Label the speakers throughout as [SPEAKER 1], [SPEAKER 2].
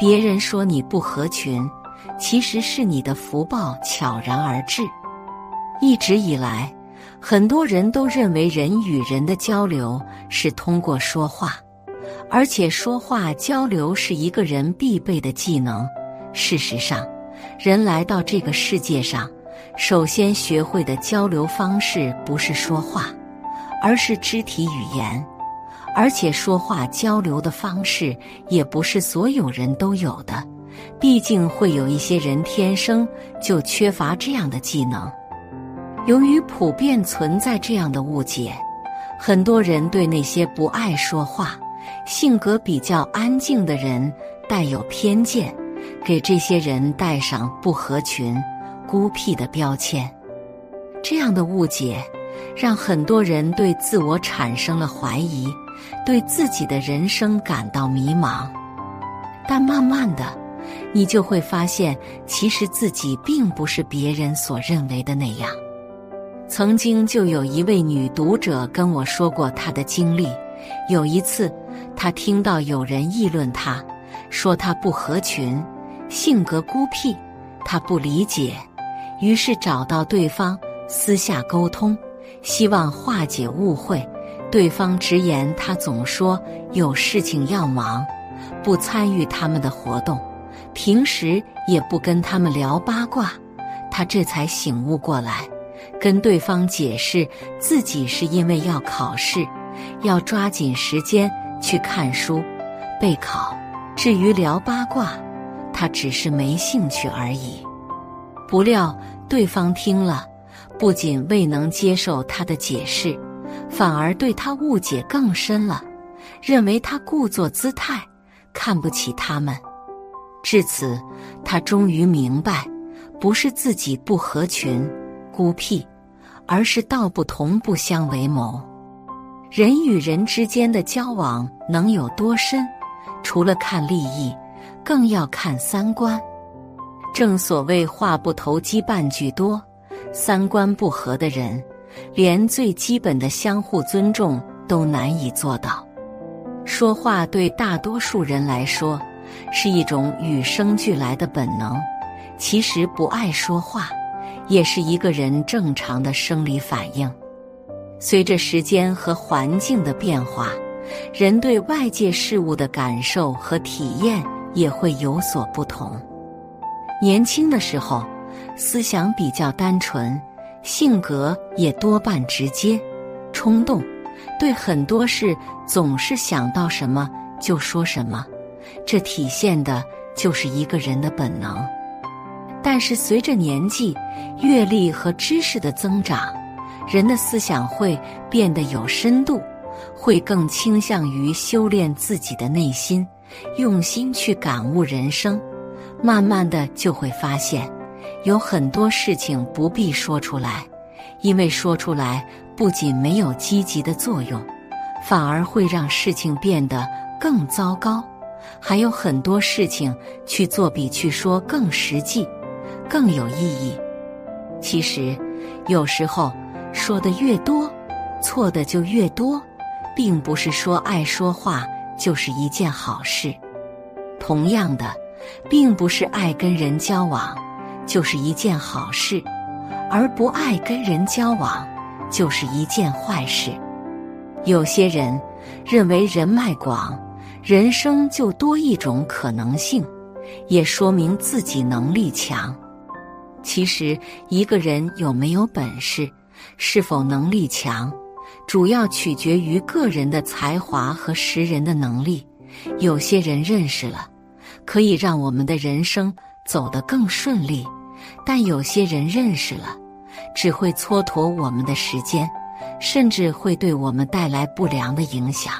[SPEAKER 1] 别人说你不合群，其实是你的福报悄然而至。一直以来，很多人都认为人与人的交流是通过说话，而且说话交流是一个人必备的技能。事实上，人来到这个世界上，首先学会的交流方式不是说话，而是肢体语言。而且说话交流的方式也不是所有人都有的，毕竟会有一些人天生就缺乏这样的技能。由于普遍存在这样的误解，很多人对那些不爱说话、性格比较安静的人带有偏见，给这些人带上不合群、孤僻的标签。这样的误解让很多人对自我产生了怀疑。对自己的人生感到迷茫，但慢慢的，你就会发现，其实自己并不是别人所认为的那样。曾经就有一位女读者跟我说过她的经历。有一次，她听到有人议论她，说她不合群，性格孤僻，她不理解，于是找到对方私下沟通，希望化解误会。对方直言，他总说有事情要忙，不参与他们的活动，平时也不跟他们聊八卦。他这才醒悟过来，跟对方解释自己是因为要考试，要抓紧时间去看书、备考。至于聊八卦，他只是没兴趣而已。不料对方听了，不仅未能接受他的解释。反而对他误解更深了，认为他故作姿态，看不起他们。至此，他终于明白，不是自己不合群、孤僻，而是道不同不相为谋。人与人之间的交往能有多深，除了看利益，更要看三观。正所谓话不投机半句多，三观不合的人。连最基本的相互尊重都难以做到，说话对大多数人来说是一种与生俱来的本能。其实不爱说话，也是一个人正常的生理反应。随着时间和环境的变化，人对外界事物的感受和体验也会有所不同。年轻的时候，思想比较单纯。性格也多半直接、冲动，对很多事总是想到什么就说什么，这体现的就是一个人的本能。但是随着年纪、阅历和知识的增长，人的思想会变得有深度，会更倾向于修炼自己的内心，用心去感悟人生，慢慢的就会发现。有很多事情不必说出来，因为说出来不仅没有积极的作用，反而会让事情变得更糟糕。还有很多事情去做比去说更实际、更有意义。其实，有时候说的越多，错的就越多，并不是说爱说话就是一件好事。同样的，并不是爱跟人交往。就是一件好事，而不爱跟人交往，就是一件坏事。有些人认为人脉广，人生就多一种可能性，也说明自己能力强。其实，一个人有没有本事，是否能力强，主要取决于个人的才华和识人的能力。有些人认识了，可以让我们的人生走得更顺利。但有些人认识了，只会蹉跎我们的时间，甚至会对我们带来不良的影响。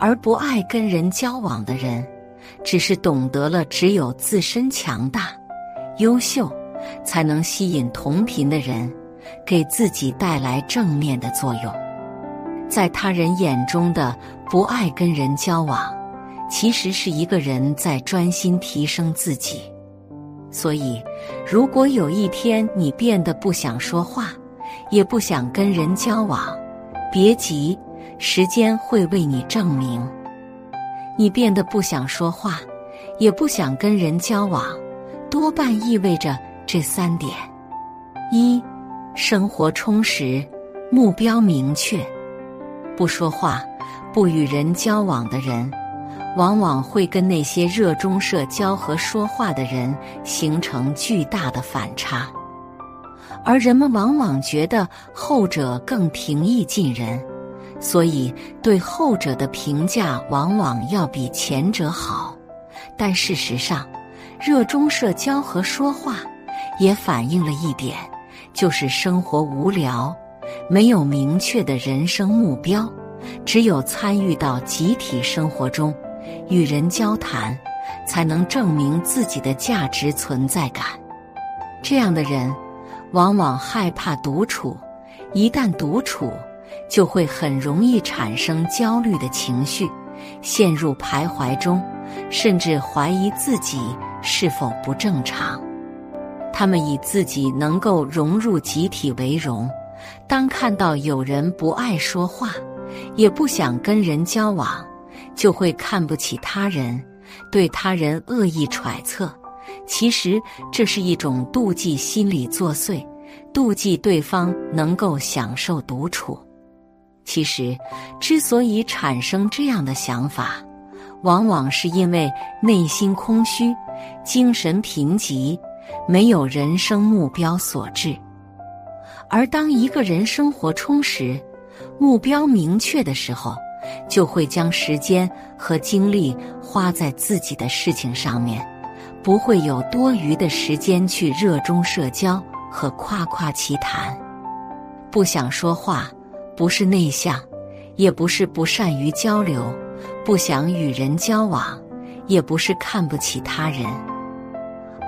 [SPEAKER 1] 而不爱跟人交往的人，只是懂得了只有自身强大、优秀，才能吸引同频的人，给自己带来正面的作用。在他人眼中的不爱跟人交往，其实是一个人在专心提升自己。所以，如果有一天你变得不想说话，也不想跟人交往，别急，时间会为你证明。你变得不想说话，也不想跟人交往，多半意味着这三点：一、生活充实，目标明确。不说话、不与人交往的人。往往会跟那些热衷社交和说话的人形成巨大的反差，而人们往往觉得后者更平易近人，所以对后者的评价往往要比前者好。但事实上，热衷社交和说话也反映了一点，就是生活无聊，没有明确的人生目标，只有参与到集体生活中。与人交谈，才能证明自己的价值存在感。这样的人，往往害怕独处，一旦独处，就会很容易产生焦虑的情绪，陷入徘徊中，甚至怀疑自己是否不正常。他们以自己能够融入集体为荣，当看到有人不爱说话，也不想跟人交往。就会看不起他人，对他人恶意揣测。其实这是一种妒忌心理作祟，妒忌对方能够享受独处。其实，之所以产生这样的想法，往往是因为内心空虚、精神贫瘠，没有人生目标所致。而当一个人生活充实、目标明确的时候，就会将时间和精力花在自己的事情上面，不会有多余的时间去热衷社交和夸夸其谈。不想说话，不是内向，也不是不善于交流；不想与人交往，也不是看不起他人，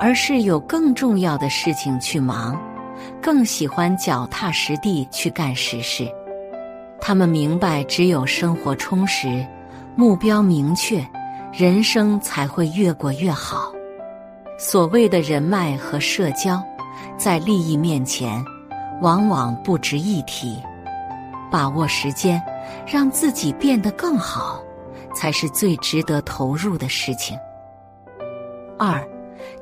[SPEAKER 1] 而是有更重要的事情去忙，更喜欢脚踏实地去干实事。他们明白，只有生活充实、目标明确，人生才会越过越好。所谓的人脉和社交，在利益面前，往往不值一提。把握时间，让自己变得更好，才是最值得投入的事情。二，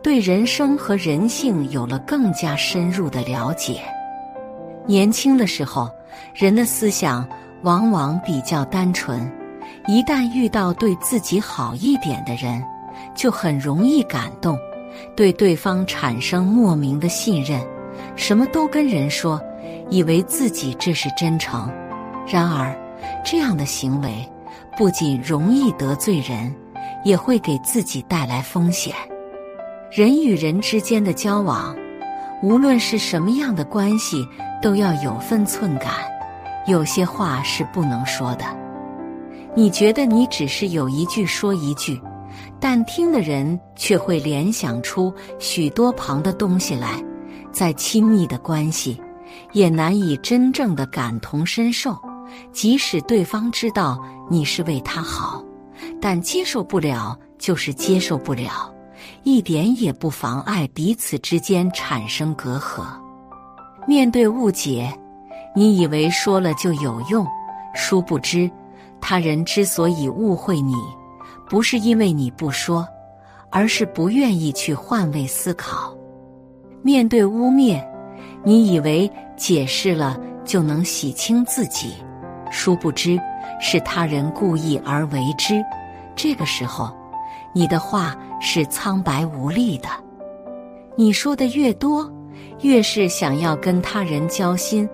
[SPEAKER 1] 对人生和人性有了更加深入的了解。年轻的时候。人的思想往往比较单纯，一旦遇到对自己好一点的人，就很容易感动，对对方产生莫名的信任，什么都跟人说，以为自己这是真诚。然而，这样的行为不仅容易得罪人，也会给自己带来风险。人与人之间的交往，无论是什么样的关系。都要有分寸感，有些话是不能说的。你觉得你只是有一句说一句，但听的人却会联想出许多旁的东西来。再亲密的关系，也难以真正的感同身受。即使对方知道你是为他好，但接受不了就是接受不了，一点也不妨碍彼此之间产生隔阂。面对误解，你以为说了就有用，殊不知，他人之所以误会你，不是因为你不说，而是不愿意去换位思考。面对污蔑，你以为解释了就能洗清自己，殊不知是他人故意而为之。这个时候，你的话是苍白无力的。你说的越多。越是想要跟他人交心，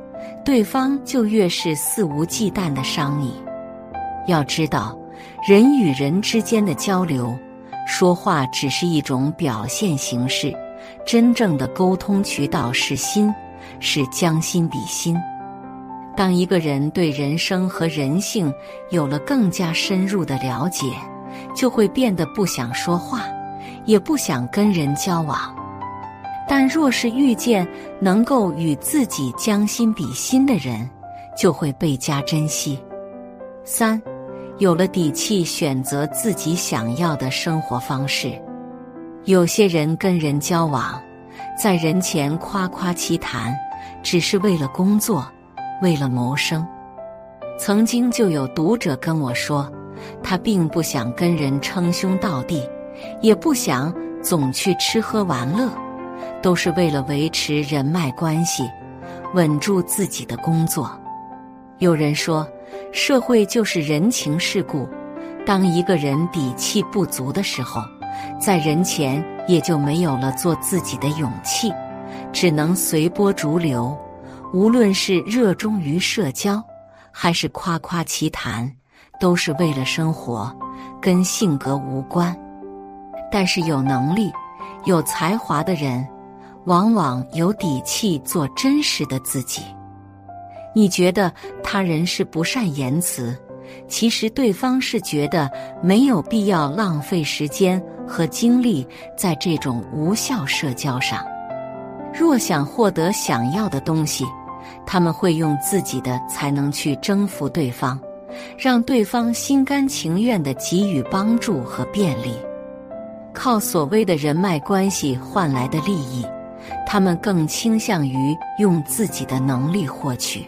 [SPEAKER 1] 对方就越是肆无忌惮的伤你。要知道，人与人之间的交流，说话只是一种表现形式，真正的沟通渠道是心，是将心比心。当一个人对人生和人性有了更加深入的了解，就会变得不想说话，也不想跟人交往。但若是遇见能够与自己将心比心的人，就会倍加珍惜。三，有了底气，选择自己想要的生活方式。有些人跟人交往，在人前夸夸其谈，只是为了工作，为了谋生。曾经就有读者跟我说，他并不想跟人称兄道弟，也不想总去吃喝玩乐。都是为了维持人脉关系，稳住自己的工作。有人说，社会就是人情世故。当一个人底气不足的时候，在人前也就没有了做自己的勇气，只能随波逐流。无论是热衷于社交，还是夸夸其谈，都是为了生活，跟性格无关。但是有能力、有才华的人。往往有底气做真实的自己。你觉得他人是不善言辞，其实对方是觉得没有必要浪费时间和精力在这种无效社交上。若想获得想要的东西，他们会用自己的才能去征服对方，让对方心甘情愿的给予帮助和便利，靠所谓的人脉关系换来的利益。他们更倾向于用自己的能力获取。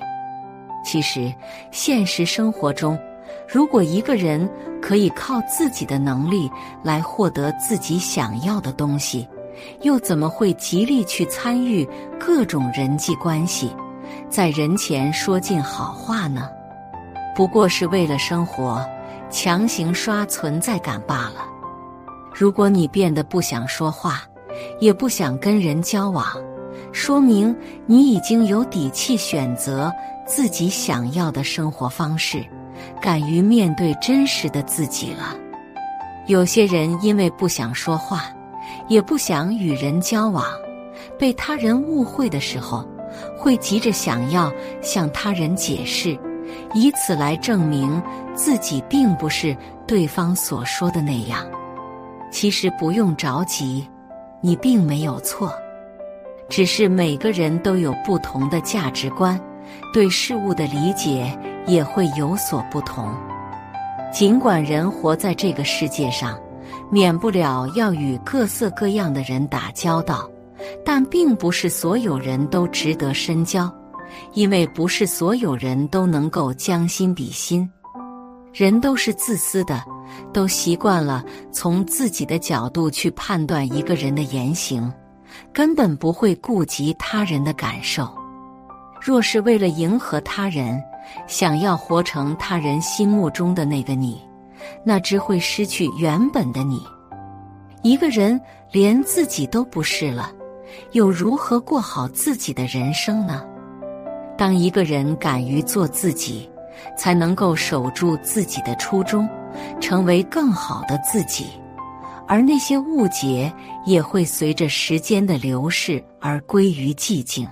[SPEAKER 1] 其实，现实生活中，如果一个人可以靠自己的能力来获得自己想要的东西，又怎么会极力去参与各种人际关系，在人前说尽好话呢？不过是为了生活，强行刷存在感罢了。如果你变得不想说话，也不想跟人交往，说明你已经有底气选择自己想要的生活方式，敢于面对真实的自己了。有些人因为不想说话，也不想与人交往，被他人误会的时候，会急着想要向他人解释，以此来证明自己并不是对方所说的那样。其实不用着急。你并没有错，只是每个人都有不同的价值观，对事物的理解也会有所不同。尽管人活在这个世界上，免不了要与各色各样的人打交道，但并不是所有人都值得深交，因为不是所有人都能够将心比心。人都是自私的。都习惯了从自己的角度去判断一个人的言行，根本不会顾及他人的感受。若是为了迎合他人，想要活成他人心目中的那个你，那只会失去原本的你。一个人连自己都不是了，又如何过好自己的人生呢？当一个人敢于做自己，才能够守住自己的初衷。成为更好的自己，而那些误解也会随着时间的流逝而归于寂静。